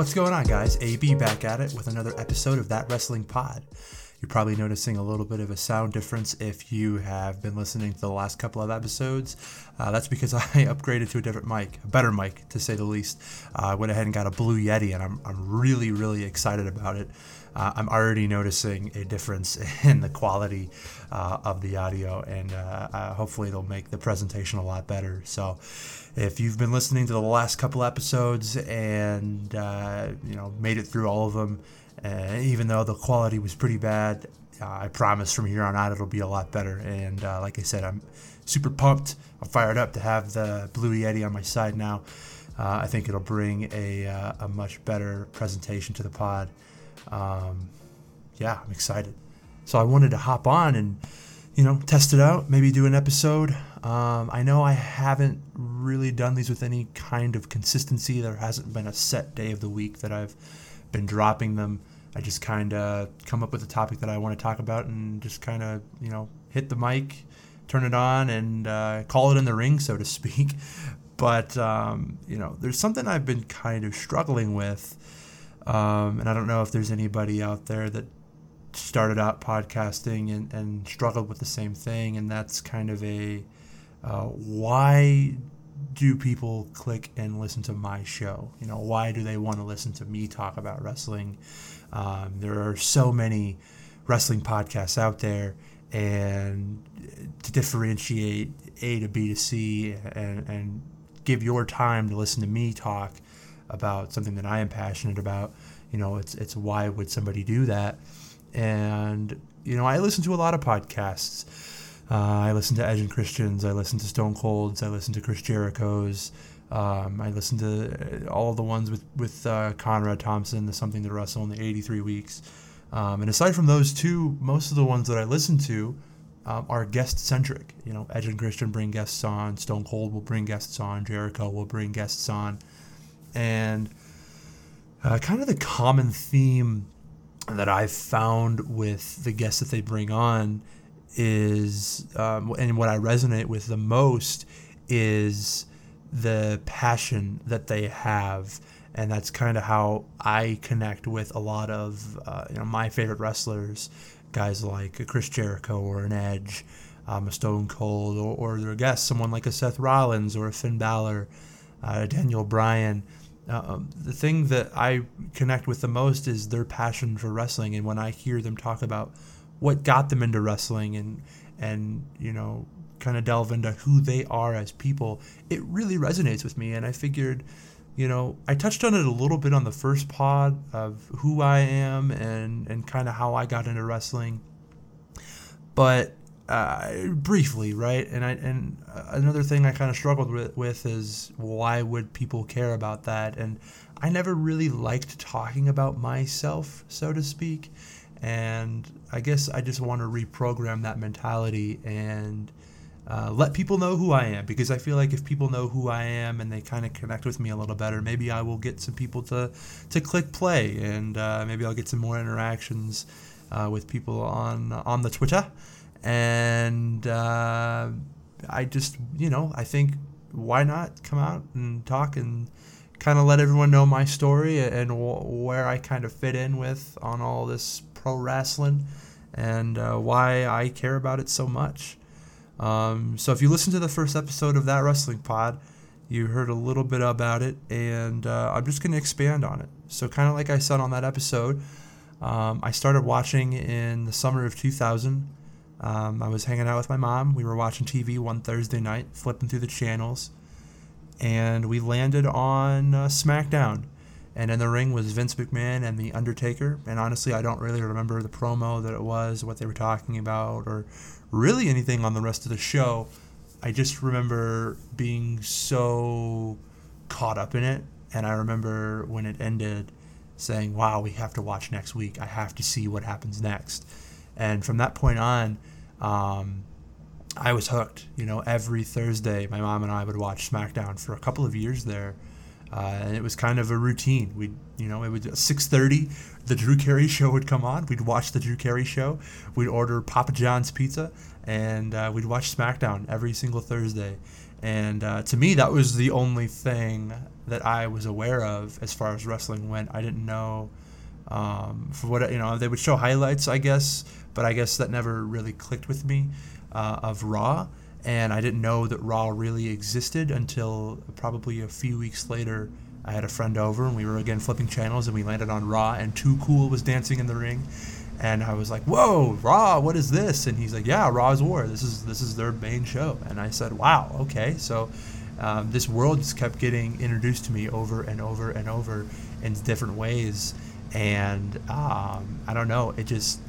What's going on, guys? AB back at it with another episode of That Wrestling Pod. You're probably noticing a little bit of a sound difference if you have been listening to the last couple of episodes. Uh, that's because I upgraded to a different mic, a better mic to say the least. Uh, I went ahead and got a Blue Yeti, and I'm, I'm really, really excited about it. Uh, I'm already noticing a difference in the quality uh, of the audio, and uh, uh, hopefully, it'll make the presentation a lot better. So, if you've been listening to the last couple episodes and you know made it through all of them, uh, even though the quality was pretty bad, I promise from here on out it'll be a lot better. And uh, like I said, I'm super pumped. I'm fired up to have the Blue Yeti on my side now. Uh, I think it'll bring a, uh, a much better presentation to the pod. Um, yeah, I'm excited. So I wanted to hop on and, you know, test it out, maybe do an episode. Um, I know I haven't really done these with any kind of consistency. There hasn't been a set day of the week that I've been dropping them. I just kind of come up with a topic that I want to talk about and just kind of, you know, hit the mic, turn it on, and uh, call it in the ring, so to speak. But, um, you know, there's something I've been kind of struggling with. Um, and I don't know if there's anybody out there that started out podcasting and, and struggled with the same thing. And that's kind of a uh, why do people click and listen to my show? You know, why do they want to listen to me talk about wrestling? Um, there are so many wrestling podcasts out there, and to differentiate A to B to C and, and give your time to listen to me talk about something that I am passionate about, you know, it's it's why would somebody do that? And you know, I listen to a lot of podcasts. Uh, I listen to Edge and Christians. I listen to Stone Cold's. I listen to Chris Jericho's. Um, I listen to uh, all the ones with with uh, Conrad Thompson, the Something to Wrestle in the 83 weeks. Um, and aside from those two, most of the ones that I listen to um, are guest centric. You know, Edge and Christian bring guests on. Stone Cold will bring guests on. Jericho will bring guests on. And uh, kind of the common theme that I've found with the guests that they bring on is, um, and what I resonate with the most is the passion that they have. And that's kind of how I connect with a lot of uh, you know my favorite wrestlers, guys like Chris Jericho or an Edge, um, a Stone Cold, or, or their guests, someone like a Seth Rollins or a Finn Balor, uh, Daniel Bryan. Uh, the thing that I connect with the most is their passion for wrestling, and when I hear them talk about what got them into wrestling and and you know kind of delve into who they are as people, it really resonates with me. And I figured, you know, I touched on it a little bit on the first pod of who I am and and kind of how I got into wrestling, but uh, briefly, right? And I and another thing I kind of struggled with, with is why would people care about that? And I never really liked talking about myself, so to speak. And I guess I just want to reprogram that mentality and uh, let people know who I am because I feel like if people know who I am and they kind of connect with me a little better, maybe I will get some people to to click play and uh, maybe I'll get some more interactions uh, with people on on the Twitter. And uh, I just you know I think why not come out and talk and kind of let everyone know my story and w- where I kind of fit in with on all this pro wrestling and uh, why I care about it so much. Um, so if you listen to the first episode of that wrestling pod, you heard a little bit about it, and uh, I'm just going to expand on it. So kind of like I said on that episode, um, I started watching in the summer of 2000. Um, I was hanging out with my mom. We were watching TV one Thursday night, flipping through the channels, and we landed on uh, SmackDown. And in the ring was Vince McMahon and The Undertaker. And honestly, I don't really remember the promo that it was, what they were talking about, or really anything on the rest of the show. I just remember being so caught up in it. And I remember when it ended saying, wow, we have to watch next week. I have to see what happens next. And from that point on, um, I was hooked. You know, every Thursday, my mom and I would watch SmackDown for a couple of years there. Uh, and it was kind of a routine. We, you know, it was 6:30. The Drew Carey show would come on. We'd watch the Drew Carey show. We'd order Papa John's pizza, and uh, we'd watch SmackDown every single Thursday. And uh, to me, that was the only thing that I was aware of as far as wrestling went. I didn't know um, for what you know. They would show highlights, I guess, but I guess that never really clicked with me uh, of Raw. And I didn't know that Raw really existed until probably a few weeks later. I had a friend over and we were again flipping channels and we landed on Raw and Too Cool was dancing in the ring and I was like, "Whoa, Raw! What is this?" And he's like, "Yeah, Raw's War. This is this is their main show." And I said, "Wow, okay." So um, this world just kept getting introduced to me over and over and over in different ways, and um, I don't know. It just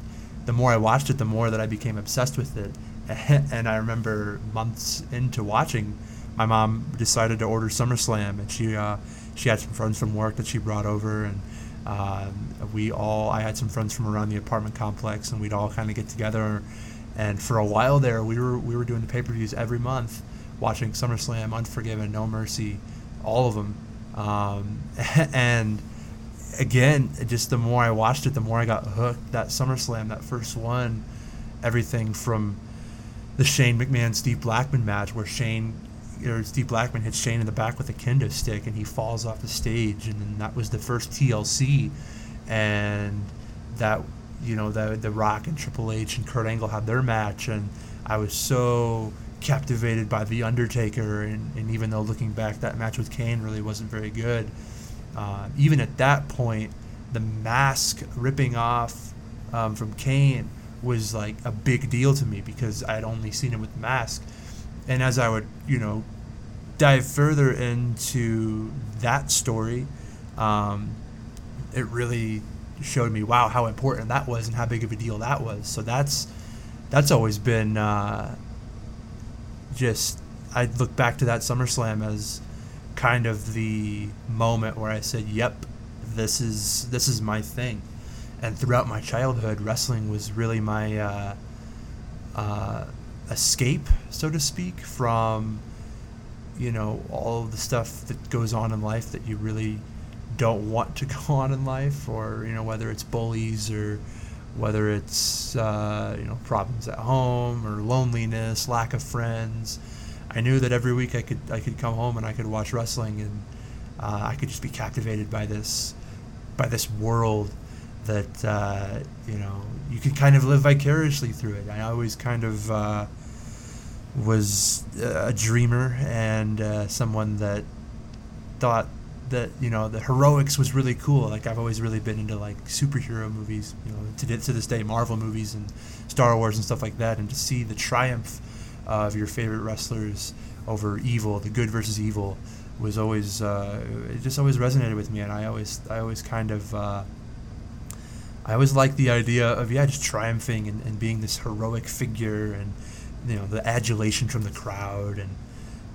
the more I watched it, the more that I became obsessed with it. and I remember months into watching, my mom decided to order SummerSlam, and she uh, she had some friends from work that she brought over and um, we all, I had some friends from around the apartment complex, and we'd all kind of get together. And for a while there, we were we were doing the pay per views every month, watching SummerSlam, Unforgiven, No Mercy, all of them. Um, and again, just the more I watched it, the more I got hooked. That SummerSlam, that first one, everything from the Shane McMahon Steve Blackman match where Shane or Steve Blackman hits Shane in the back with a kendo stick and he falls off the stage and then that was the first TLC and that you know the the Rock and Triple H and Kurt Angle had their match and I was so captivated by the Undertaker and, and even though looking back that match with Kane really wasn't very good uh, even at that point the mask ripping off um, from Kane was like a big deal to me because I had only seen him with mask and as I would, you know, dive further into that story, um, it really showed me, wow, how important that was and how big of a deal that was. So that's that's always been uh, just. I look back to that SummerSlam as kind of the moment where I said, "Yep, this is this is my thing." And throughout my childhood, wrestling was really my uh, uh, escape, so to speak, from you know all the stuff that goes on in life that you really don't want to go on in life, or you know whether it's bullies or whether it's uh, you know problems at home or loneliness, lack of friends. I knew that every week I could I could come home and I could watch wrestling and uh, I could just be captivated by this by this world that uh, you know you could kind of live vicariously through it. I always kind of uh, was a dreamer and uh, someone that thought that you know the heroics was really cool. Like I've always really been into like superhero movies, you know, to, to this day, Marvel movies and Star Wars and stuff like that, and to see the triumph of your favorite wrestlers over evil, the good versus evil, was always uh, it just always resonated with me, and I always I always kind of uh, I always liked the idea of yeah just triumphing and, and being this heroic figure and you know the adulation from the crowd and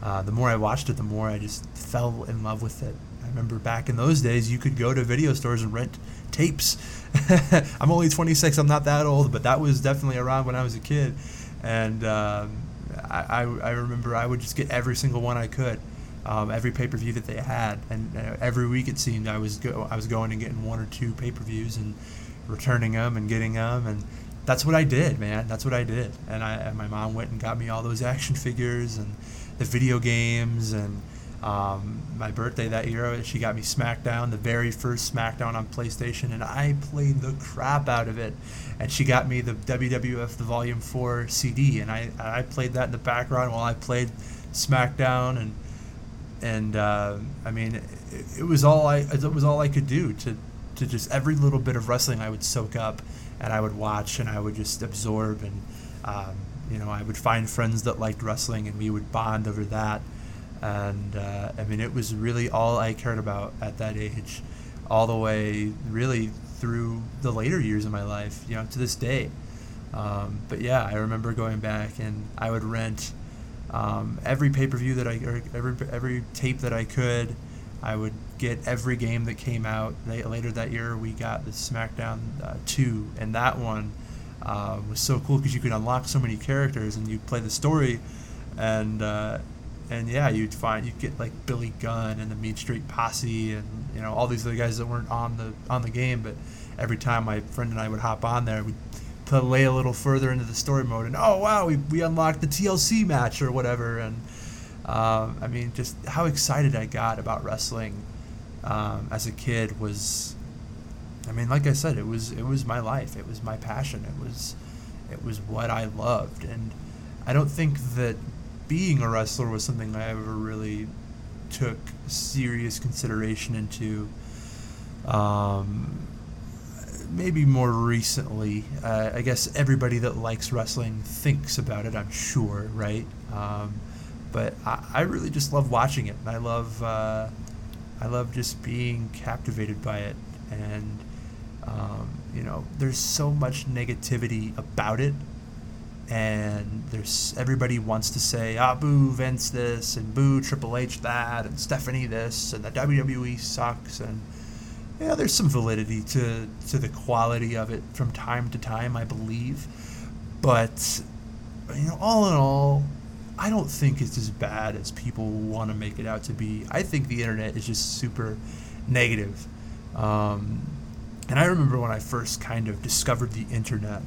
uh, the more I watched it, the more I just fell in love with it. I remember back in those days, you could go to video stores and rent tapes. I'm only 26, I'm not that old, but that was definitely around when I was a kid. And um, I, I, remember I would just get every single one I could, um, every pay per view that they had. And uh, every week it seemed I was, go- I was going and getting one or two pay per views and returning them and getting them. And that's what I did, man. That's what I did. And I and my mom went and got me all those action figures and the video games and um, my birthday that year, she got me SmackDown, the very first SmackDown on PlayStation, and I played the crap out of it. And she got me the WWF the Volume Four CD, and I I played that in the background while I played SmackDown, and and uh, I mean, it, it was all I it was all I could do to to just every little bit of wrestling I would soak up and I would watch and I would just absorb and um, you know I would find friends that liked wrestling and we would bond over that. And uh, I mean it was really all I cared about at that age all the way really through the later years of my life you know to this day. Um, but yeah I remember going back and I would rent um, every pay-per-view that I every every tape that I could I would get every game that came out. Later that year, we got the SmackDown uh, 2, and that one uh, was so cool because you could unlock so many characters and you play the story, and uh, and yeah, you'd find you'd get like Billy Gunn and the Mean Street Posse and you know all these other guys that weren't on the on the game, but every time my friend and I would hop on there, we'd play a little further into the story mode, and oh wow, we, we unlocked the TLC match or whatever, and Um, I mean, just how excited I got about wrestling um, as a kid was. I mean, like I said, it was it was my life. It was my passion. It was it was what I loved, and I don't think that being a wrestler was something I ever really took serious consideration into. Um, maybe more recently, uh, I guess everybody that likes wrestling thinks about it. I'm sure, right? Um, but I, I, really just love watching it. and I love uh, I love just being captivated by it, and um, you know, there's so much negativity about it and there's everybody wants to say, ah, boo Vince this and boo Triple H that and Stephanie this and the WWE sucks. And yeah, there's some validity to to the quality of it from time to time, I believe, but you know, all in all, I don't think it's as bad as people want to make it out to be. I think the internet is just super negative. Um, and I remember when I first kind of discovered the internet,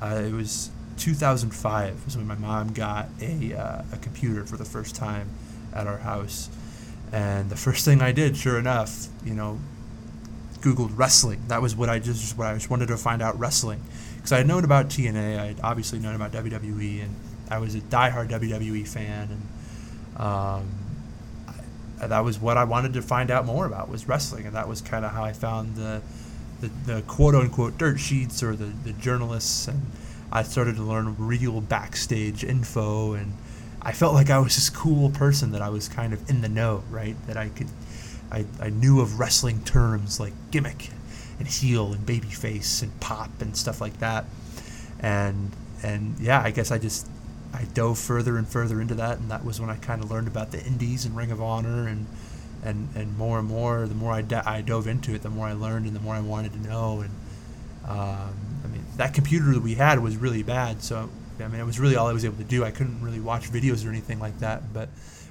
uh, it was 2005 was when my mom got a, uh, a computer for the first time at our house. And the first thing I did, sure enough, you know, Googled wrestling. That was what I just what I just wanted to find out wrestling because I had known about TNA. I had obviously known about WWE, and I was a diehard WWE fan, and um, I, that was what I wanted to find out more about was wrestling, and that was kind of how I found the, the the quote unquote dirt sheets or the the journalists and I started to learn real backstage info, and I felt like I was this cool person that I was kind of in the know, right? That I could, I, I knew of wrestling terms like gimmick and heel and babyface and pop and stuff like that, and and yeah, I guess I just I dove further and further into that, and that was when I kind of learned about the Indies and Ring of Honor and and and more and more. The more I, I dove into it, the more I learned, and the more I wanted to know. And um, I mean, that computer that we had was really bad. So I mean, it was really all I was able to do. I couldn't really watch videos or anything like that. But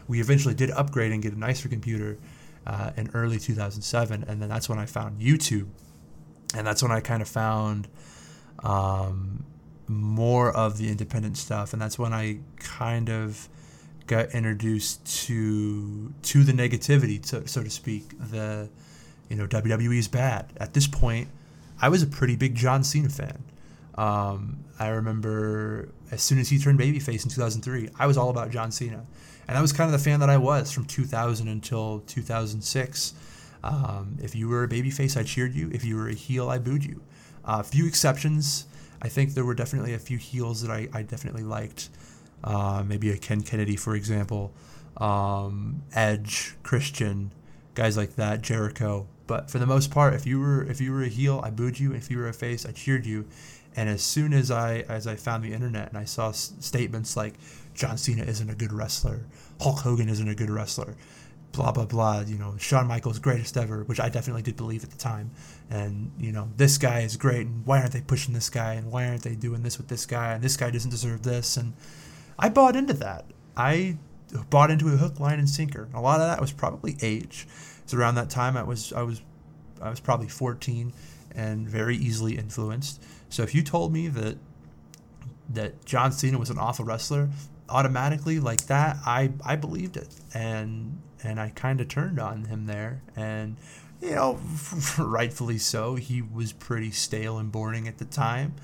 we eventually did upgrade and get a nicer computer uh, in early 2007, and then that's when I found YouTube, and that's when I kind of found um, more of the independent stuff, and that's when I kind of got introduced to to the negativity, to, so to speak. The you know WWE is bad. At this point, I was a pretty big John Cena fan. Um, I remember as soon as he turned babyface in 2003, I was all about John Cena. And that was kind of the fan that I was from 2000 until 2006. Um, if you were a babyface, I cheered you. If you were a heel, I booed you. A uh, few exceptions. I think there were definitely a few heels that I, I definitely liked. Uh, maybe a Ken Kennedy, for example, um, Edge, Christian, guys like that, Jericho. But for the most part, if you were if you were a heel, I booed you. If you were a face, I cheered you. And as soon as I as I found the internet and I saw s- statements like John Cena isn't a good wrestler, Hulk Hogan isn't a good wrestler, blah blah blah, you know, Shawn Michaels greatest ever, which I definitely did believe at the time. And you know, this guy is great, and why aren't they pushing this guy, and why aren't they doing this with this guy, and this guy doesn't deserve this, and I bought into that. I bought into a hook, line, and sinker. A lot of that was probably age. So around that time, I was I was I was probably 14 and very easily influenced. So if you told me that that John Cena was an awful wrestler, automatically like that, I I believed it, and and I kind of turned on him there, and you know, rightfully so. He was pretty stale and boring at the time,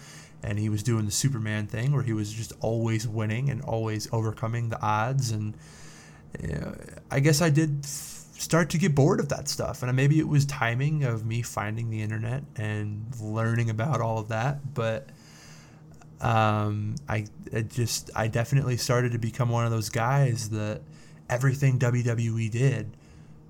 and he was doing the Superman thing where he was just always winning and always overcoming the odds, and I guess I did start to get bored of that stuff. And maybe it was timing of me finding the internet and learning about all of that. But um, I just, I definitely started to become one of those guys that everything WWE did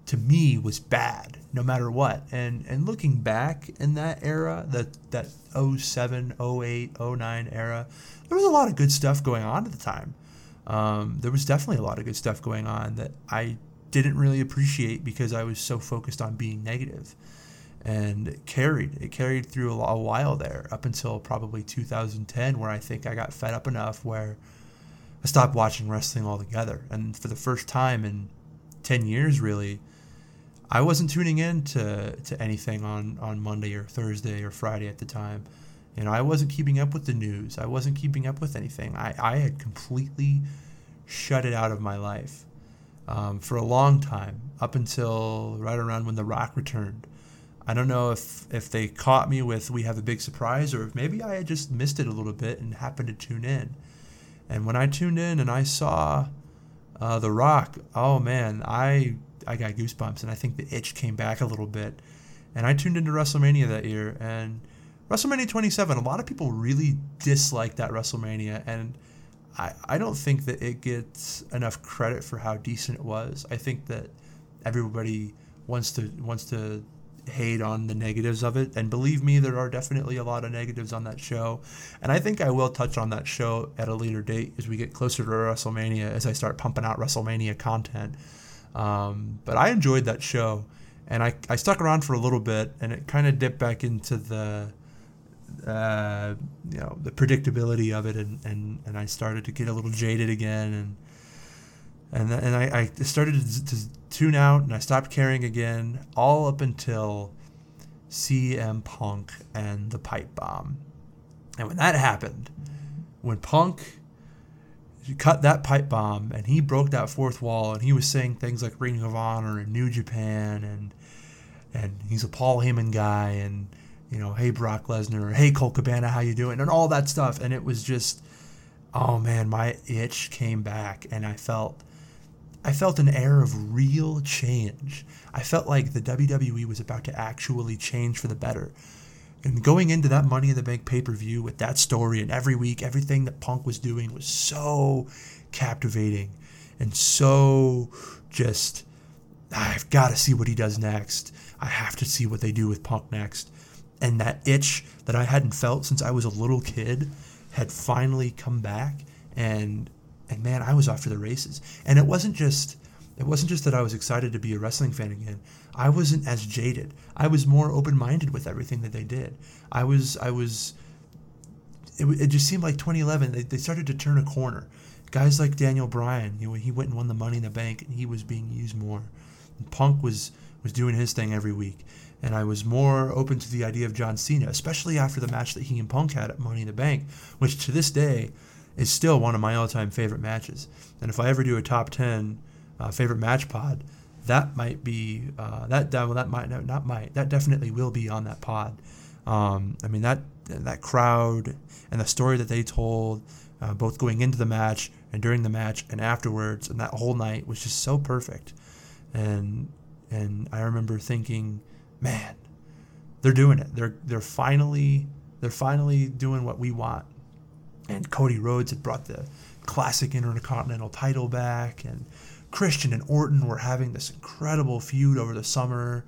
to me was bad no matter what. And and looking back in that era, that that 07, 08, 09 era, there was a lot of good stuff going on at the time. Um, there was definitely a lot of good stuff going on that I didn't really appreciate because I was so focused on being negative. And it carried. It carried through a, a while there, up until probably 2010, where I think I got fed up enough where I stopped watching wrestling altogether. And for the first time in 10 years, really, I wasn't tuning in to, to anything on, on Monday or Thursday or Friday at the time. You know, I wasn't keeping up with the news. I wasn't keeping up with anything. I, I had completely shut it out of my life um, for a long time, up until right around when The Rock returned. I don't know if if they caught me with we have a big surprise or if maybe I had just missed it a little bit and happened to tune in. And when I tuned in and I saw uh, The Rock, oh man, I I got goosebumps and I think the itch came back a little bit. And I tuned into WrestleMania that year and WrestleMania 27, a lot of people really dislike that WrestleMania and I, I don't think that it gets enough credit for how decent it was. I think that everybody wants to wants to hate on the negatives of it. And believe me, there are definitely a lot of negatives on that show. And I think I will touch on that show at a later date as we get closer to WrestleMania, as I start pumping out WrestleMania content. Um, but I enjoyed that show. And I, I stuck around for a little bit, and it kind of dipped back into the, uh, you know, the predictability of it, and, and, and I started to get a little jaded again, and and and I, I started to, to tune out and I stopped caring again, all up until CM Punk and the pipe bomb. And when that happened, when Punk cut that pipe bomb and he broke that fourth wall and he was saying things like Ring of Honor and New Japan and and he's a Paul Heyman guy and you know, hey Brock Lesnar, hey Colt Cabana, how you doing? And all that stuff. And it was just, oh man, my itch came back and I felt I felt an air of real change. I felt like the WWE was about to actually change for the better. And going into that Money in the Bank pay per view with that story and every week, everything that Punk was doing was so captivating and so just, I've got to see what he does next. I have to see what they do with Punk next. And that itch that I hadn't felt since I was a little kid had finally come back. And and man, I was off for the races. And it wasn't just it wasn't just that I was excited to be a wrestling fan again. I wasn't as jaded. I was more open-minded with everything that they did. I was I was it, it just seemed like 2011 they, they started to turn a corner. Guys like Daniel Bryan, you know, he went and won the Money in the Bank and he was being used more. And Punk was was doing his thing every week. And I was more open to the idea of John Cena, especially after the match that he and Punk had at Money in the Bank, which to this day is still one of my all-time favorite matches. And if I ever do a top ten uh, favorite match pod, that might be uh, that well, that might no, not might that definitely will be on that pod. Um, I mean that that crowd and the story that they told, uh, both going into the match and during the match and afterwards, and that whole night was just so perfect. And and I remember thinking, man, they're doing it. They're they're finally they're finally doing what we want and Cody Rhodes had brought the classic Intercontinental title back, and Christian and Orton were having this incredible feud over the summer.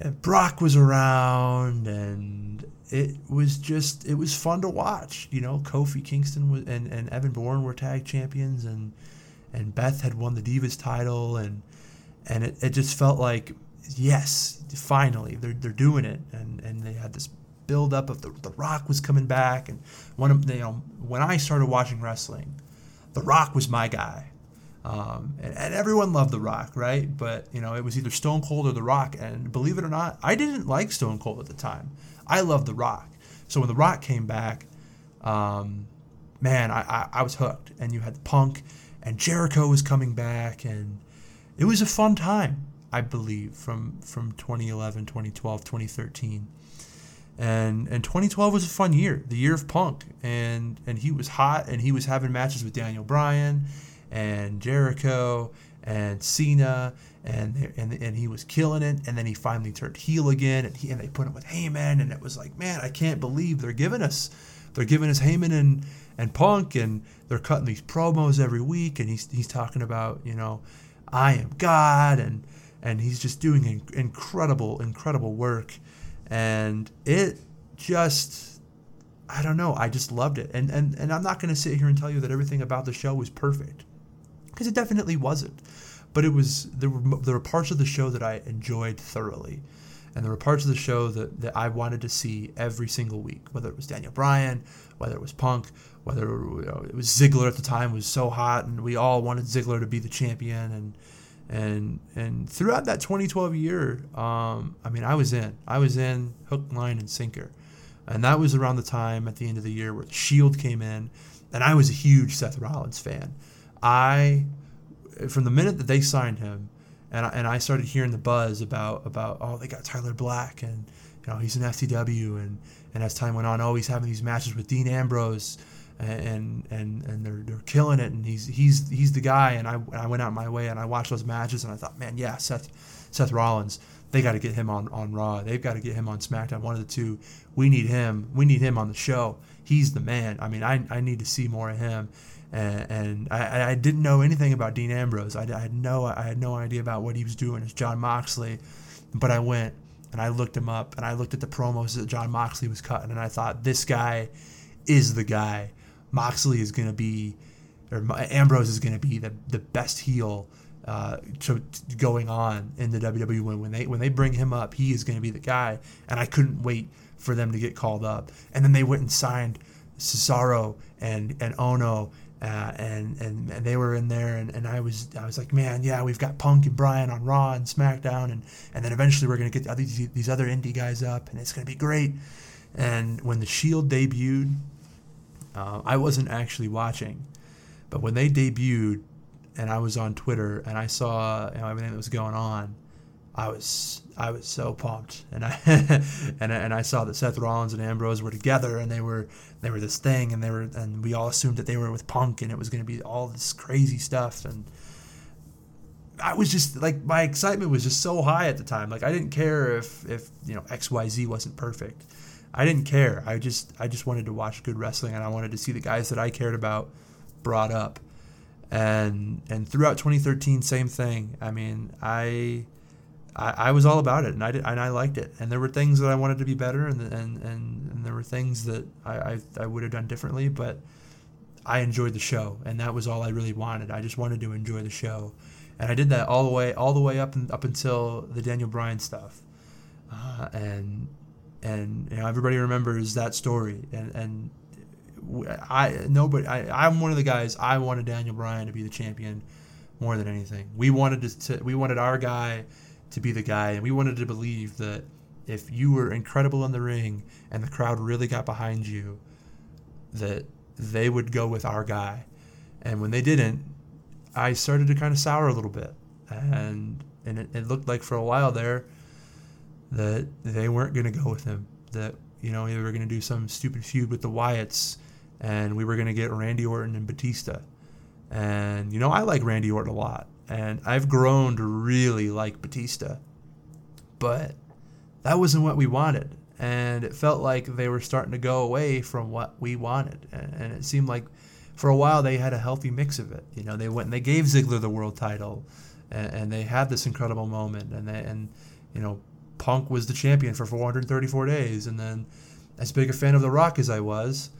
And Brock was around, and it was just it was fun to watch. You know, Kofi Kingston was, and, and Evan Bourne were tag champions, and and Beth had won the Divas title, and and it, it just felt like yes, finally they're they're doing it, and and they had this build up of the, the Rock was coming back, and one of you know when I started watching wrestling, The Rock was my guy, um, and, and, everyone loved The Rock, right? But you know it was either Stone Cold or The Rock, and believe it or not, I didn't like Stone Cold at the time. I loved The Rock, so when The Rock came back, um, man, I, I, I was hooked. And you had Punk, and Jericho was coming back, and it was a fun time. I believe from from 2011, 2012, 2013 and and 2012 was a fun year, the year of Punk, and and he was hot, and he was having matches with Daniel Bryan, and Jericho, and Cena, and and and he was killing it, and then he finally turned heel again, and he and they put him with Heyman, and it was like, man, I can't believe they're giving us, they're giving us Heyman and and Punk, and they're cutting these promos every week, and he's he's talking about you know, I am God, and and he's just doing incredible incredible work and it just I don't know, I just loved it. And and and I'm not going to sit here and tell you that everything about the show was perfect because it definitely wasn't. But it was there were there were parts of the show that I enjoyed thoroughly. And there were parts of the show that, that I wanted to see every single week, whether it was Daniel Bryan, whether it was Punk, whether you know, it was Ziggler at the time was so hot, and we all wanted Ziggler to be the champion, and and and throughout that 2012 year, um, I mean, I was in, I was in hook, line, and sinker, and that was around the time at the end of the year where Shield came in, and I was a huge Seth Rollins fan. I from the minute that they signed him, and I, and I started hearing the buzz about about oh they got Tyler Black and you know he's an FTW and and as time went on oh he's having these matches with Dean Ambrose and and and they're they're killing it. And he's he's he's the guy. And I I went out my way and I watched those matches and I thought man yeah Seth Seth Rollins they got to get him on on Raw. They've got to get him on SmackDown. One of the two. We need him. We need him on the show. He's the man. I mean I I need to see more of him. And, and I, I didn't know anything about Dean Ambrose. I, I had no I had no idea about what he was doing as John Moxley, but I went and I looked him up and I looked at the promos that John Moxley was cutting and I thought this guy is the guy. Moxley is going to be, or Ambrose is going to be the the best heel. Uh, to, to going on in the WWE when they when they bring him up, he is going to be the guy, and I couldn't wait for them to get called up. And then they went and signed Cesaro and and Ohno uh, and, and and they were in there, and, and I was I was like, man, yeah, we've got Punk and Bryan on Raw and SmackDown, and and then eventually we're gonna get these these other indie guys up, and it's gonna be great. And when the Shield debuted, uh, I wasn't actually watching, but when they debuted, and I was on Twitter and I saw you know, everything that was going on, I was I was so pumped, and I and I, and I saw that Seth Rollins and Ambrose were together, and they were they were this thing, and they were and we all assumed that they were with Punk, and it was going to be all this crazy stuff, and I was just like my excitement was just so high at the time. Like I didn't care if if you know X Y Z wasn't perfect. I didn't care. I just I just wanted to watch good wrestling, and I wanted to see the guys that I cared about brought up, and and throughout 2013, same thing. I mean I I, I was all about it, and I did, and I liked it. And there were things that I wanted to be better, and and and, and there were things that I, I, I would have done differently. But I enjoyed the show, and that was all I really wanted. I just wanted to enjoy the show, and I did that all the way all the way up and up until the Daniel Bryan stuff, uh, and and you know everybody remembers that story, and and I nobody I, I'm one of the guys I wanted Daniel Bryan to be the champion more than anything. We wanted to, to we wanted our guy to be the guy. And we wanted to believe that if you were incredible in the ring and the crowd really got behind you, that they would go with our guy. And when they didn't, I started to kind of sour a little bit. And and it, it looked like for a while there that they weren't going to go with him. That, you know, they were going to do some stupid feud with the Wyatts and we were going to get Randy Orton and Batista. And, you know, I like Randy Orton a lot and I've grown to really like Batista. But that wasn't what we wanted, and it felt like they were starting to go away from what we wanted, and, it seemed like for a while they had a healthy mix of it. You know, they went and they gave Ziggler the world title, and, and they had this incredible moment, and they, and you know, Punk was the champion for 434 days, and then as big a fan of The Rock as I was,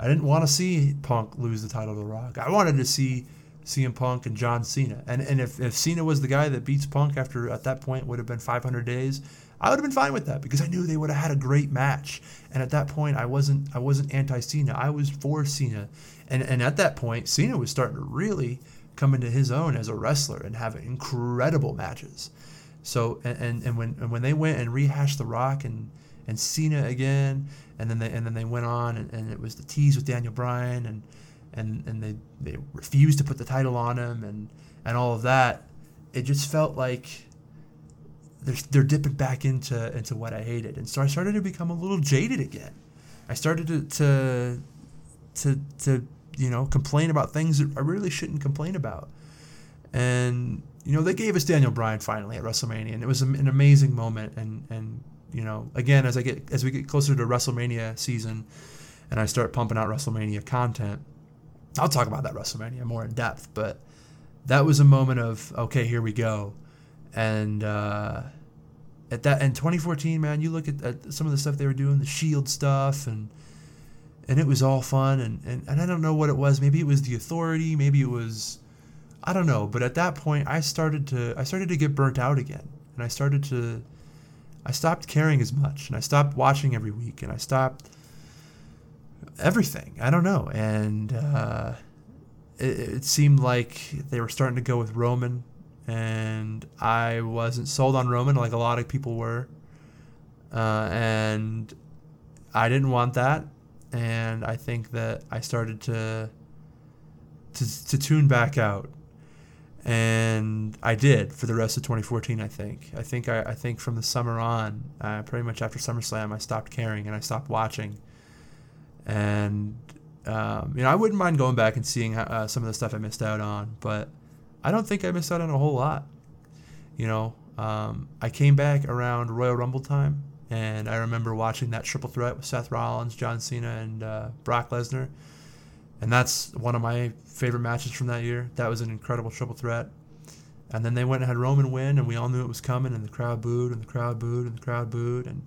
I didn't want to see Punk lose the title to The Rock. I wanted to see CM Punk and John Cena. And and if, if Cena was the guy that beats Punk after at that point would have been 500 days, I would have been fine with that because I knew they would have had a great match. And at that point, I wasn't I wasn't anti Cena. I was for Cena. And and at that point, Cena was starting to really come into his own as a wrestler and have incredible matches. So and and, when and when they went and rehashed The Rock and and Cena again, and then they and then they went on and, and it was the tease with Daniel Bryan and and and they they refused to put the title on him and and all of that. It just felt like they're they're dipping back into into what I hated, and so I started to become a little jaded again. I started to to to, to you know complain about things that I really shouldn't complain about, and you know they gave us Daniel Bryan finally at WrestleMania, and it was an amazing moment. And and you know again as I get as we get closer to WrestleMania season, and I start pumping out WrestleMania content I'll talk about that WrestleMania more in depth, but that was a moment of okay, here we go, and uh, at that in 2014, man, you look at, at, some of the stuff they were doing, the Shield stuff, and and it was all fun, and, and and I don't know what it was. Maybe it was the Authority, maybe it was, I don't know. But at that point, I started to I started to get burnt out again, and I started to, I stopped caring as much, and I stopped watching every week, and I stopped everything. I don't know, and uh, it, it, seemed like they were starting to go with Roman, and I wasn't sold on Roman like a lot of people were, uh, and I didn't want that, and I think that I started to to, to tune back out. And I did for the rest of 2014. I think. I think. I, I think from the summer on, uh, pretty much after SummerSlam, I stopped caring and I stopped watching. And um, you know, I wouldn't mind going back and seeing uh, some of the stuff I missed out on, but I don't think I missed out on a whole lot. You know, um, I came back around Royal Rumble time, and I remember watching that triple threat with Seth Rollins, John Cena, and uh, Brock Lesnar. And that's one of my favorite matches from that year. That was an incredible triple threat. And then they went and had Roman win, and we all knew it was coming, and the crowd booed, and the crowd booed, and the crowd booed. And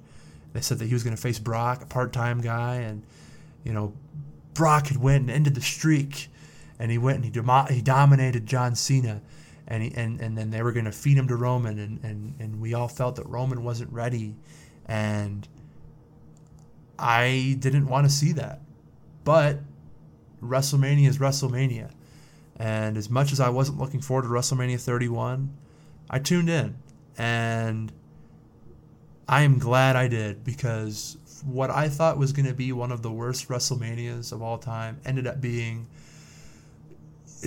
they said that he was going to face Brock, a part time guy. And, you know, Brock had went and ended the streak. And he went and he, demo- he dominated John Cena. And, he, and, and then they were going to feed him to Roman. And, and, and we all felt that Roman wasn't ready. And I didn't want to see that. But WrestleMania is WrestleMania. And as much as I wasn't looking forward to WrestleMania 31, I tuned in. And I am glad I did because what I thought was going to be one of the worst WrestleManias of all time ended up being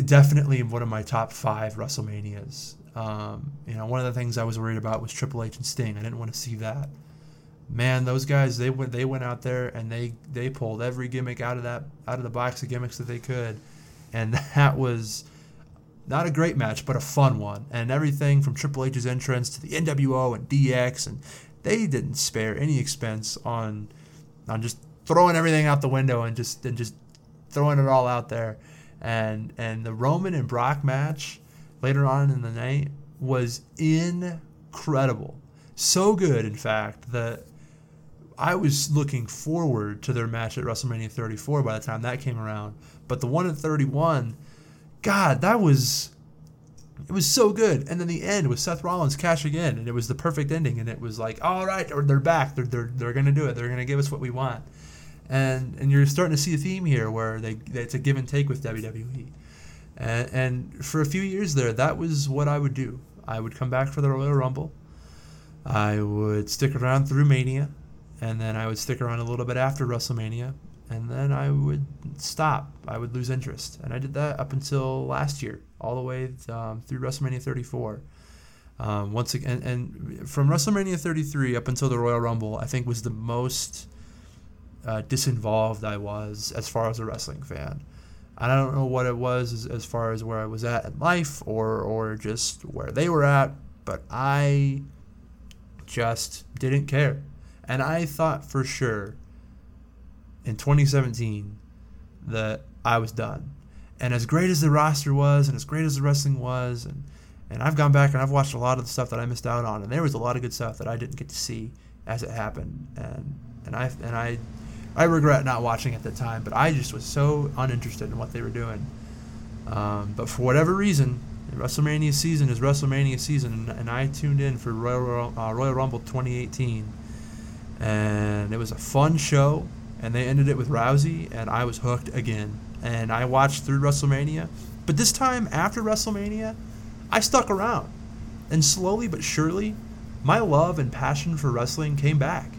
definitely one of my top five WrestleManias. Um, you know, one of the things I was worried about was Triple H and Sting. I didn't want to see that man, those guys they went they went out there and they they pulled every gimmick out of that out of the box of gimmicks that they could, and that was not a great match, but a fun one. And everything from Triple H's entrance to the NWO and DX, and they didn't spare any expense on on just throwing everything out the window and just and just throwing it all out there. And and the Roman and Brock match later on in the night was incredible. So good, in fact, that I was looking forward to their match at WrestleMania 34 by the time that came around. But the one at 31, God, that was it was so good. And then the end with Seth Rollins cashing in, and it was the perfect ending. And it was like, all right, they're back. They're they're, they're gonna do it. They're gonna give us what we want. And and you're starting to see a theme here where they it's a give and take with WWE. And, and for a few years there, that was what I would do. I would come back for the Royal Rumble. I would stick around through Mania and then I would stick around a little bit after WrestleMania, and then I would stop. I would lose interest, and I did that up until last year, all the way um, through WrestleMania 34. Um, once again, and from WrestleMania 33 up until the Royal Rumble, I think was the most uh, disinvolved I was as far as a wrestling fan. And I don't know what it was as, as far as where I was at in life or or just where they were at, but I just didn't care. And I thought for sure in 2017 that I was done. And as great as the roster was, and as great as the wrestling was, and and I've gone back and I've watched a lot of the stuff that I missed out on, and there was a lot of good stuff that I didn't get to see as it happened, and and I and I I regret not watching at the time, but I just was so uninterested in what they were doing. Um, but for whatever reason, WrestleMania season is WrestleMania season, and, I tuned in for Royal uh, Royal Rumble 2018 and it was a fun show. And they ended it with Rousey, and I was hooked again. And I watched through WrestleMania, but this time after WrestleMania, I stuck around, and slowly but surely, my love and passion for wrestling came back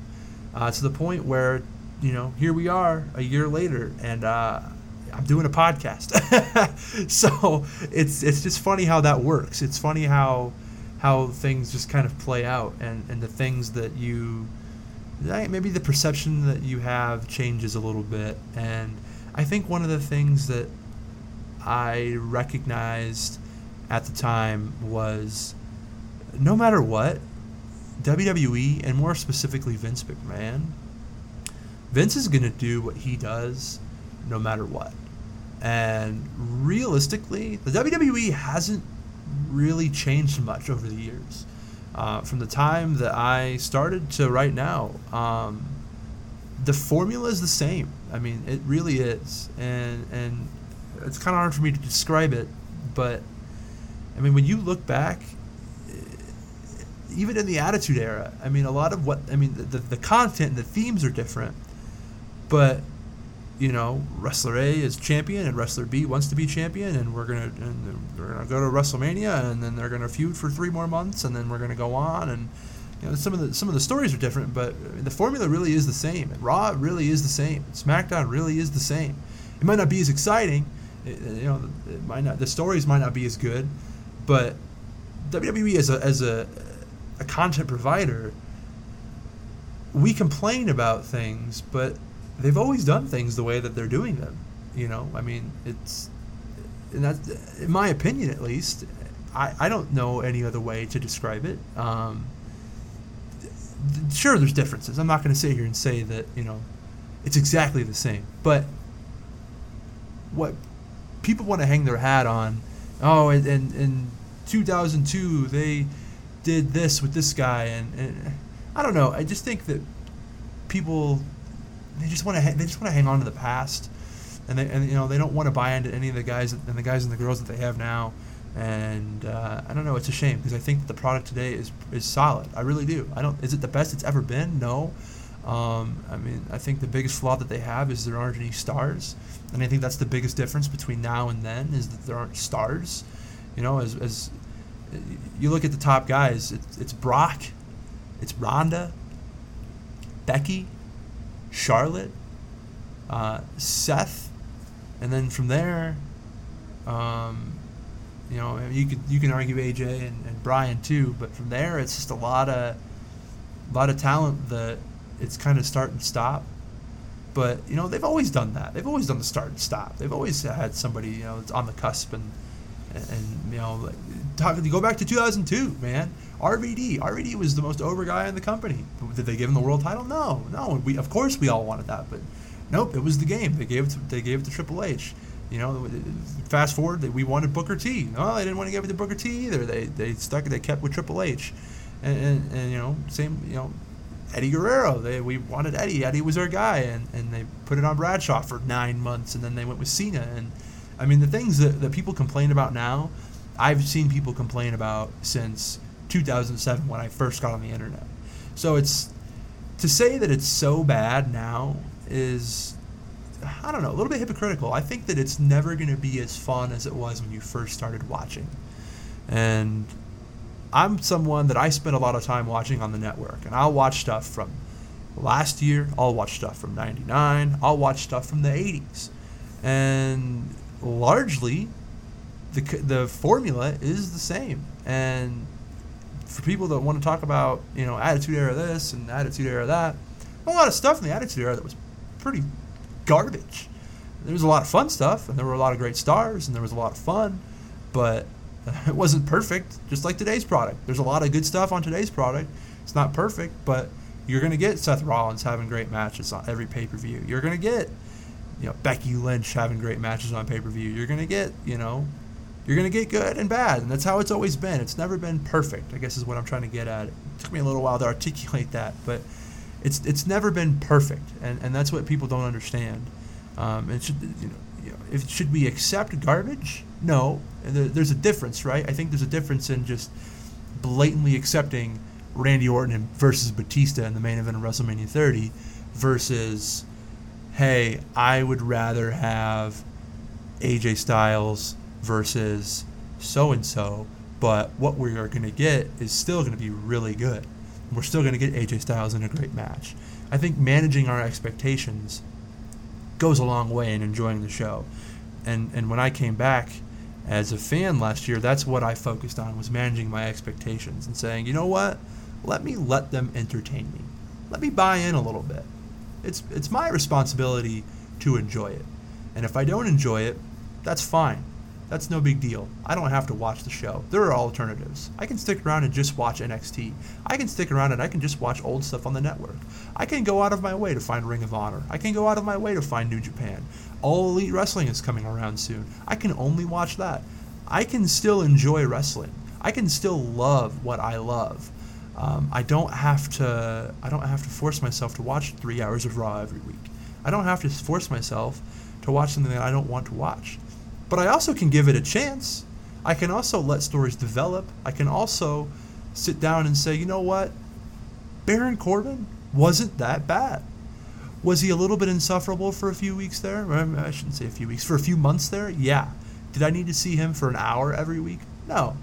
uh, to the point where, you know, here we are a year later, and uh, I'm doing a podcast. so it's it's just funny how that works. It's funny how how things just kind of play out, and and the things that you maybe the perception that you have changes a little bit. And I think one of the things that I recognized at the time was no matter what, WWE, and more specifically Vince McMahon, Vince is going to do what he does no matter what. And realistically, the WWE hasn't really changed much over the years uh, from the time that I started to right now, um, the formula is the same. I mean, it really is, and and it's kind of hard for me to describe it, but I mean, when you look back, even in the Attitude Era, I mean, a lot of what I mean, the the content, and the themes are different, but you know, wrestler A is champion and wrestler B wants to be champion, and we're gonna and we're gonna go to WrestleMania, and then they're gonna feud for three more months, and then we're gonna go on, and you know, some of the some of the stories are different, but the formula really is the same. Raw really is the same. SmackDown really is the same. It might not be as exciting, it, you know, it might not the stories might not be as good, But WWE as a as a a content provider, we complain about things, but they've always done things the way that they're doing them. You know, I mean, it's and that's in my opinion at least. I, I don't know any other way to describe it. Um, sure, there's differences. I'm not going to sit here and say that you know it's exactly the same, but what people want to hang their hat on, oh, and in 2002 they did this with this guy, and, and I don't know. I just think that people they just want to they just want to hang on to the past, and they and you know they don't want to buy into any of the guys and the guys and the girls that they have now. And uh, I don't know. It's a shame because I think that the product today is is solid. I really do. I don't. Is it the best it's ever been? No. Um, I mean, I think the biggest flaw that they have is there aren't any stars, and I think that's the biggest difference between now and then is that there aren't stars. You know, as, as you look at the top guys, it's, it's Brock, it's Ronda, Becky, Charlotte, uh, Seth, and then from there, um, you know, you could you can argue AJ and, and Bryan too, but from there it's just a lot of a lot of talent that it's kind of start and stop. But you know they've always done that. They've always done the start and stop. They've always had somebody you know on the cusp and and, and you know talk, go back to 2002, man. RVD, RVD was the most over guy in the company. Did they give him the world title? No, no. We of course we all wanted that, but nope, it was the game. They gave it to, they gave it to Triple H. You know, fast forward, we wanted Booker T. No, they didn't want to give it to Booker T either. They they stuck it, they kept with Triple H, and, and, and you know same you know Eddie Guerrero. They we wanted Eddie. Eddie was our guy, and, and they put it on Bradshaw for nine months, and then they went with Cena. And I mean the things that, that people complain about now I've seen people complain about since 2007 when I first got on the internet. So it's to say that it's so bad now is I don't know, a little bit hypocritical. I think that it's never going to be as fun as it was when you first started watching. And I'm someone that I spend a lot of time watching on the network, and I'll watch stuff from last year, I'll watch stuff from 99, I'll watch stuff from the 80s. And largely the the formula is the same. And for people that want to talk about you know attitude era this and attitude era that, a lot of stuff in the attitude era that was pretty garbage. There was a lot of fun stuff, and there were a lot of great stars, and there was a lot of fun, but it wasn't perfect. Just like today's product, there's a lot of good stuff on today's product. It's not perfect, but you're going to get Seth Rollins having great matches on every pay per view. You're going to get you know Becky Lynch having great matches on pay per view. You're going to get you know you're going to get good and bad, and that's how it's always been. It's never been perfect, I guess is what I'm trying to get at. It took me a little while to articulate that, but it's it's never been perfect, and, and that's what people don't understand. Um, and should you know, if should we accept garbage? No, there, there's a difference, right? I think there's a difference in just blatantly accepting Randy Orton versus Batista in the main event of WrestleMania 30 versus, hey, I would rather have AJ Styles versus so and so, but what we are going to get is still going to be really good. We're still going to get AJ Styles in a great match. I think managing our expectations goes a long way in enjoying the show. And and when I came back as a fan last year, that's what I focused on was managing my expectations and saying, you know what, let me let them entertain me. Let me buy in a little bit. It's it's my responsibility to enjoy it. And if I don't enjoy it, that's fine. That's no big deal. I don't have to watch the show. There are alternatives. I can stick around and just watch NXT. I can stick around and I can just watch old stuff on the network. I can go out of my way to find Ring of Honor. I can go out of my way to find New Japan. All Elite Wrestling is coming around soon. I can only watch that. I can still enjoy wrestling. I can still love what I love. Um, I don't have to. I don't have to force myself to watch three hours of Raw every week. I don't have to force myself to watch something that I don't want to watch. But I also can give it a chance. I can also let stories develop. I can also sit down and say, you know what? Baron Corbin wasn't that bad. Was he a little bit insufferable for a few weeks there? Um, I shouldn't say a few weeks. For a few months there? Yeah. Did I need to see him for an hour every week? No.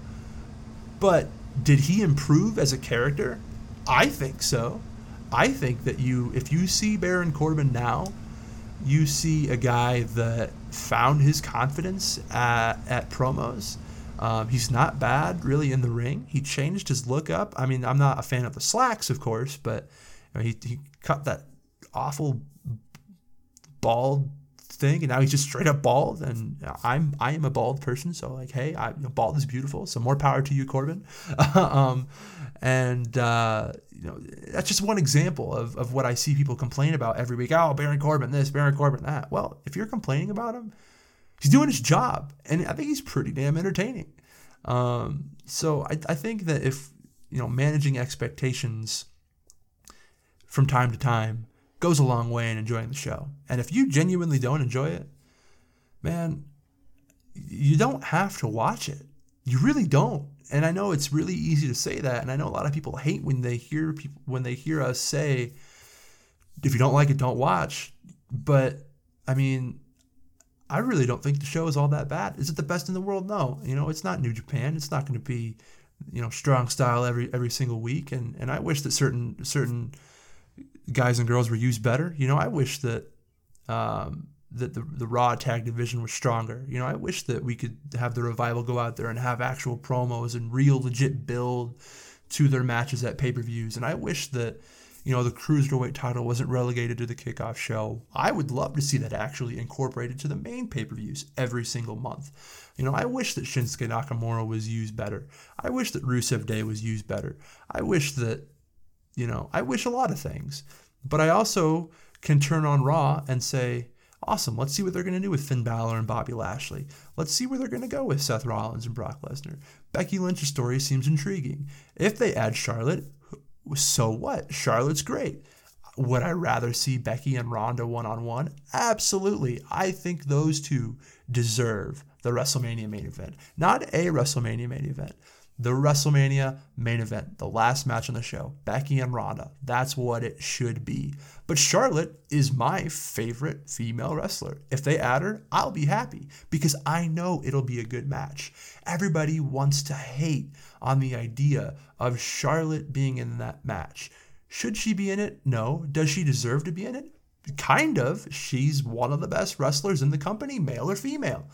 But did he improve as a character? I think so. I think that you, if you see Baron Corbin now, you see a guy that found his confidence at, at promos. Um, he's not bad really in the ring. He changed his look up. I mean, I'm not a fan of the slacks, of course, but you know, he, he cut that awful bald thing, and now he's just straight up bald. And I'm I am a bald person, so like, hey, I, you know, bald is beautiful. So more power to you, Corbin. um, and uh, you know, that's just one example of, of what I see people complain about every week. Oh, Baron Corbin this, Baron Corbin that. Well, if you're complaining about him, he's doing his job, and I think he's pretty damn entertaining. Um, so I, I think that if you know managing expectations from time to time goes a long way in enjoying the show. And if you genuinely don't enjoy it, man, you don't have to watch it. You really don't. And I know it's really easy to say that, and I know a lot of people hate when they hear people when they hear us say, "If you don't like it, don't watch." But I mean, I really don't think the show is all that bad. Is it the best in the world? No. You know, it's not New Japan. It's not going to be, you know, strong style every every single week. And and I wish that certain certain guys and girls were used better. You know, I wish that um, that the the Raw tag division was stronger. You know, I wish that we could have the revival go out there and have actual promos and real legit build to their matches at pay per views. And I wish that you know, the cruiserweight title wasn't relegated to the kickoff show. I would love to see that actually incorporated to the main pay per views every single month. You know, I wish that Shinsuke Nakamura was used better. I wish that Rusev Day was used better. I wish that, you know, I wish a lot of things. But I also can turn on Raw and say, awesome, let's see what they're going to do with Finn Balor and Bobby Lashley. Let's see where they're going to go with Seth Rollins and Brock Lesnar. Becky Lynch's story seems intriguing. If they add Charlotte, so what? Charlotte's great. Would I rather see Becky and Ronda one on one? Absolutely. I think those two deserve the WrestleMania main event. Not a WrestleMania main event, the WrestleMania main event, the last match on the show, Becky and Ronda. That's what it should be. But Charlotte is my favorite female wrestler. If they add her, I'll be happy because I know it'll be a good match. Everybody wants to hate on the idea of Charlotte being in that match. Should she be in it? No. Does she deserve to be in it? Kind of. She's one of the best wrestlers in the company, male or female.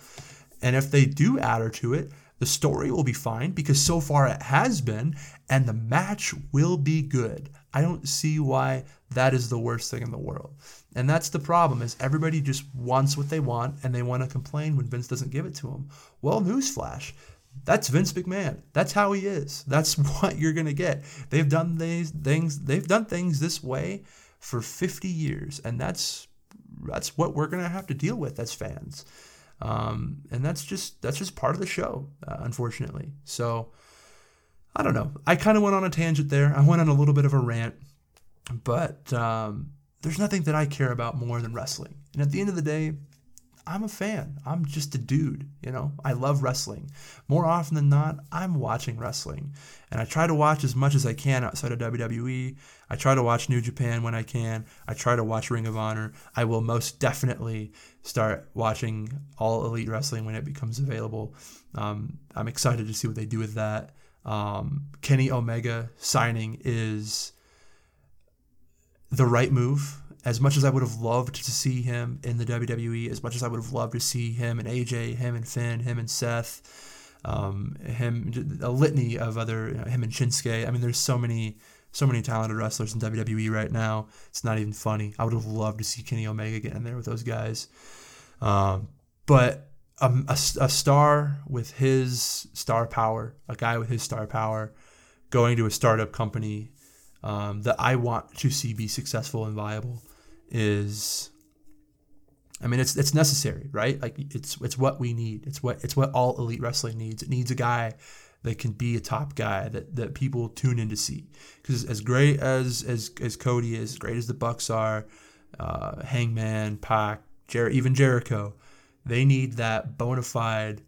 And if they do add her to it, the story will be fine because so far it has been, and the match will be good. I don't see why that is the worst thing in the world. And that's the problem is everybody just wants what they want and they want to complain when Vince doesn't give it to them. Well, newsflash. That's Vince McMahon. That's how he is. That's what you're going to get. They've done these things they've done things this way for 50 years and that's that's what we're going to have to deal with as fans. Um, and that's just that's just part of the show, uh, unfortunately. So I don't know. I kind of went on a tangent there. I went on a little bit of a rant, but um, there's nothing that I care about more than wrestling. And at the end of the day, I'm a fan. I'm just a dude, you know. I love wrestling. More often than not, I'm watching wrestling. And I try to watch as much as I can outside of WWE. I try to watch New Japan when I can. I try to watch Ring of Honor. I will most definitely start watching All Elite Wrestling when it becomes available. Um, I'm excited to see what they do with that. Um, Kenny Omega signing is the right move as much as I would have loved to see him in the WWE, as much as I would have loved to see him and AJ, him and Finn, him and Seth, um, him a litany of other you know, him and Shinsuke. I mean, there's so many so many talented wrestlers in WWE right now. It's not even funny. I would have loved to see Kenny Omega get in there with those guys. Um, but a, a, a star with his star power, a guy with his star power, going to a startup company um, that I want to see be successful and viable is I mean it's it's necessary, right? Like it's it's what we need. It's what it's what all elite wrestling needs. It needs a guy that can be a top guy that, that people tune in to see. Because as great as, as as Cody is, as great as the Bucks are, uh, Hangman, Pac, Jer- even Jericho, they need that bona fide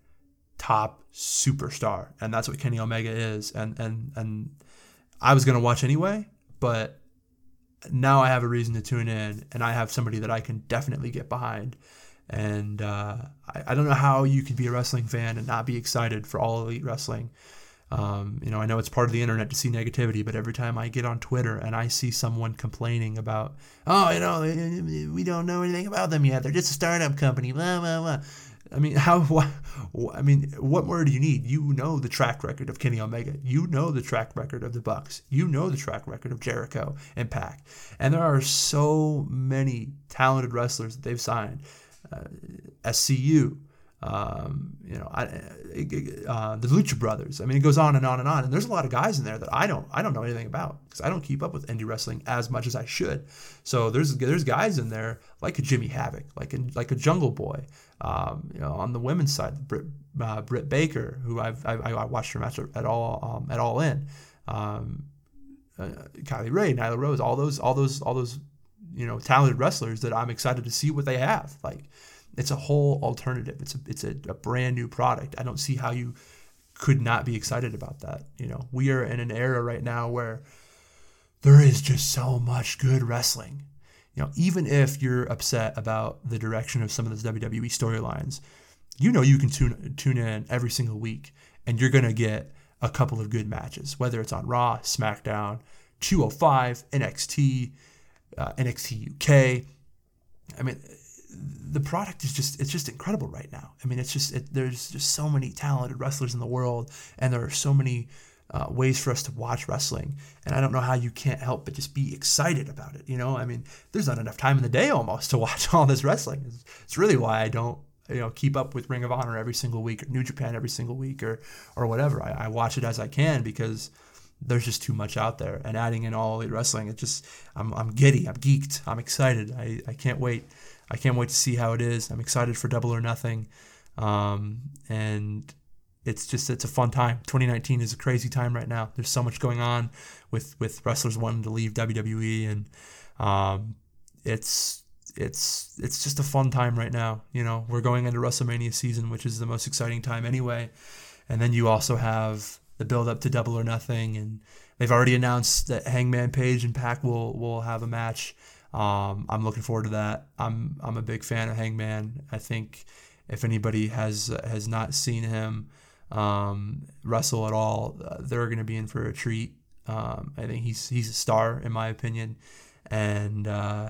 top superstar, and that's what Kenny Omega is. And and and I was gonna watch anyway, but now I have a reason to tune in, and I have somebody that I can definitely get behind. And uh, I, I, don't know how you could be a wrestling fan and not be excited for all elite wrestling. Um, you know, I know it's part of the internet to see negativity, but every time I get on Twitter and I see someone complaining about, oh, you know, we don't know anything about them yet, they're just a startup company, blah blah blah. I mean, how? I mean, what more do you need? You know the track record of Kenny Omega. You know the track record of the Bucks. You know the track record of Jericho and Pac. And there are so many talented wrestlers that they've signed. Uh, SCU, um, you know, I, uh, the Lucha Brothers. I mean, it goes on and on and on. And there's a lot of guys in there that I don't, I don't know anything about because I don't keep up with indie wrestling as much as I should. So there's, there's guys in there like a Jimmy Havoc, like a, like a Jungle Boy. Um, you know, on the women's side, Britt, uh, Britt Baker, who I've, I, I watched her match at all, um, at All In. Um, uh, Kylie Rae, Nyla Rose, all those, all those, all those, you know, talented wrestlers that I'm excited to see what they have. Like, it's a whole alternative. It's a it's a, a brand new product. I don't see how you could not be excited about that. You know, we are in an era right now where there is just so much good wrestling. You know, even if you're upset about the direction of some of those WWE storylines, you know you can tune tune in every single week and you're gonna get a couple of good matches, whether it's on Raw, SmackDown, 205, NXT, uh, NXT UK. I mean, the product is just it's just incredible right now. I mean, it's just it, there's just so many talented wrestlers in the world, and there are so many uh, ways for us to watch wrestling. And I don't know how you can't help but just be excited about it. You know, I mean, there's not enough time in the day almost to watch all this wrestling. It's, it's really why I don't you know keep up with Ring of Honor every single week or New Japan every single week or or whatever. I, I watch it as I can because there's just too much out there. And adding in all elite wrestling, it just I'm I'm giddy, I'm geeked, I'm excited. I, I can't wait I can't wait to see how it is. I'm excited for Double or Nothing, um, and it's just it's a fun time. 2019 is a crazy time right now. There's so much going on with with wrestlers wanting to leave WWE, and um, it's it's it's just a fun time right now. You know, we're going into WrestleMania season, which is the most exciting time anyway. And then you also have the build up to Double or Nothing, and they've already announced that Hangman Page and Pac will will have a match. Um, I'm looking forward to that. I'm I'm a big fan of Hangman. I think if anybody has has not seen him um, wrestle at all, uh, they're going to be in for a treat. Um, I think he's he's a star in my opinion, and uh,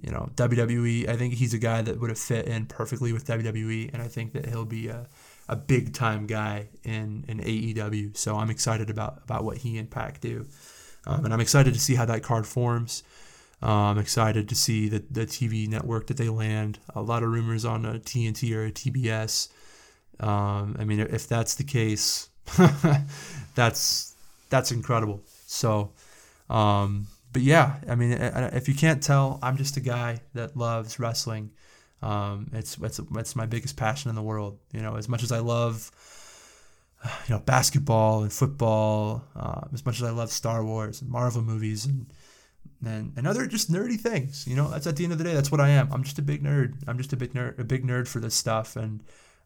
you know WWE. I think he's a guy that would have fit in perfectly with WWE, and I think that he'll be a, a big time guy in in AEW. So I'm excited about about what he and Pac do, um, and I'm excited to see how that card forms. I'm excited to see the, the TV network that they land. A lot of rumors on a TNT or a TBS. Um, I mean, if that's the case, that's that's incredible. So, um, but yeah, I mean, if you can't tell, I'm just a guy that loves wrestling. Um, it's it's it's my biggest passion in the world. You know, as much as I love, you know, basketball and football, uh, as much as I love Star Wars and Marvel movies and and, and other just nerdy things. You know, that's at the end of the day, that's what I am. I'm just a big nerd. I'm just a big nerd, a big nerd for this stuff, and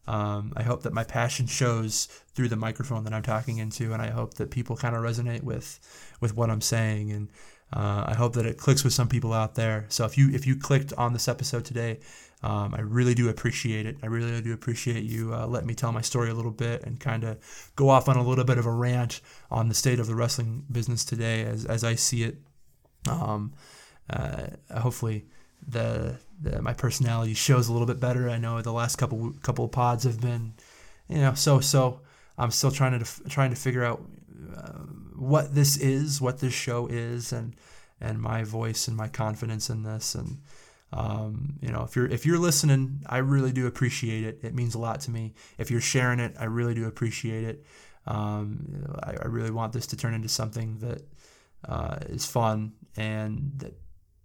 um, I hope that my passion shows through the microphone that I'm talking into, and I hope that people kind of resonate with with what I'm saying, and uh, I hope that it clicks with some people out there. So if you if you clicked on this episode today, um, I really do appreciate it. I really do appreciate you uh, letting me tell my story a little bit and kind of go off on a little bit of a rant on the state of the wrestling business today as, as I see it um, uh, hopefully, the, the my personality shows a little bit better. I know the last couple couple of pods have been, you know, so so. I'm still trying to trying to figure out uh, what this is, what this show is, and and my voice and my confidence in this. And um, you know, if you're if you're listening, I really do appreciate it. It means a lot to me. If you're sharing it, I really do appreciate it. Um, I, I, really want this to turn into something that uh, is fun and that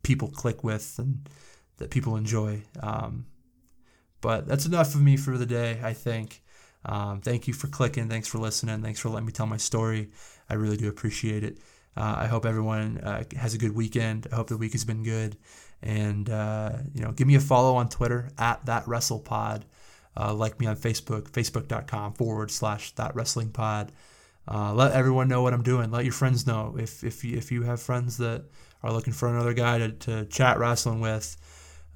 people click with and that people enjoy. Um, but that's enough of me for the day, I think. Um, thank you for clicking. Thanks for listening. Thanks for letting me tell my story. I really do appreciate it. Uh, I hope everyone uh, has a good weekend. I hope the week has been good. And, uh, you know, give me a follow on Twitter at that WrestlePod. Uh, like me on Facebook, facebook.com forward slash that wrestling pod. Uh, let everyone know what I'm doing. Let your friends know. If if you, if you have friends that are looking for another guy to, to chat wrestling with,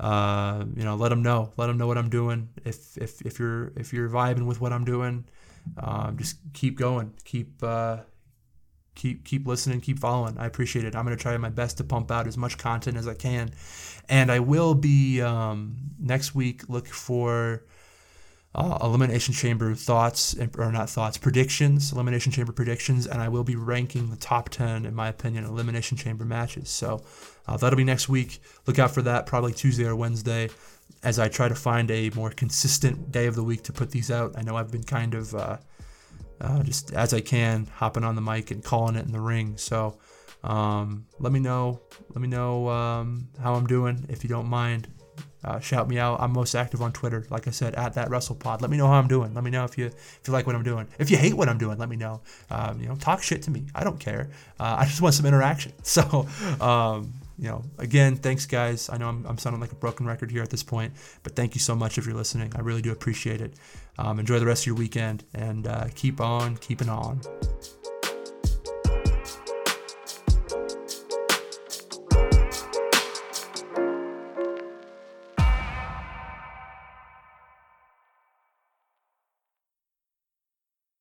uh, you know, let them know. Let them know what I'm doing. If if if you're if you're vibing with what I'm doing, um, just keep going. Keep uh, keep keep listening. Keep following. I appreciate it. I'm gonna try my best to pump out as much content as I can, and I will be um, next week. Look for uh, Elimination Chamber thoughts, or not thoughts, predictions, Elimination Chamber predictions, and I will be ranking the top 10, in my opinion, Elimination Chamber matches. So uh, that'll be next week. Look out for that, probably Tuesday or Wednesday, as I try to find a more consistent day of the week to put these out. I know I've been kind of uh, uh just as I can, hopping on the mic and calling it in the ring. So um, let me know. Let me know um, how I'm doing if you don't mind uh, shout me out. I'm most active on Twitter, like I said, at that WrestlePod. Let me know how I'm doing. Let me know if you if you like what I'm doing. If you hate what I'm doing, let me know. Um, you know, talk shit to me. I don't care. Uh, I just want some interaction. So, um, you know, again, thanks guys. I know I'm, I'm, sounding like a broken record here at this point, but thank you so much if you're listening. I really do appreciate it. Um, enjoy the rest of your weekend and uh, keep on keeping on.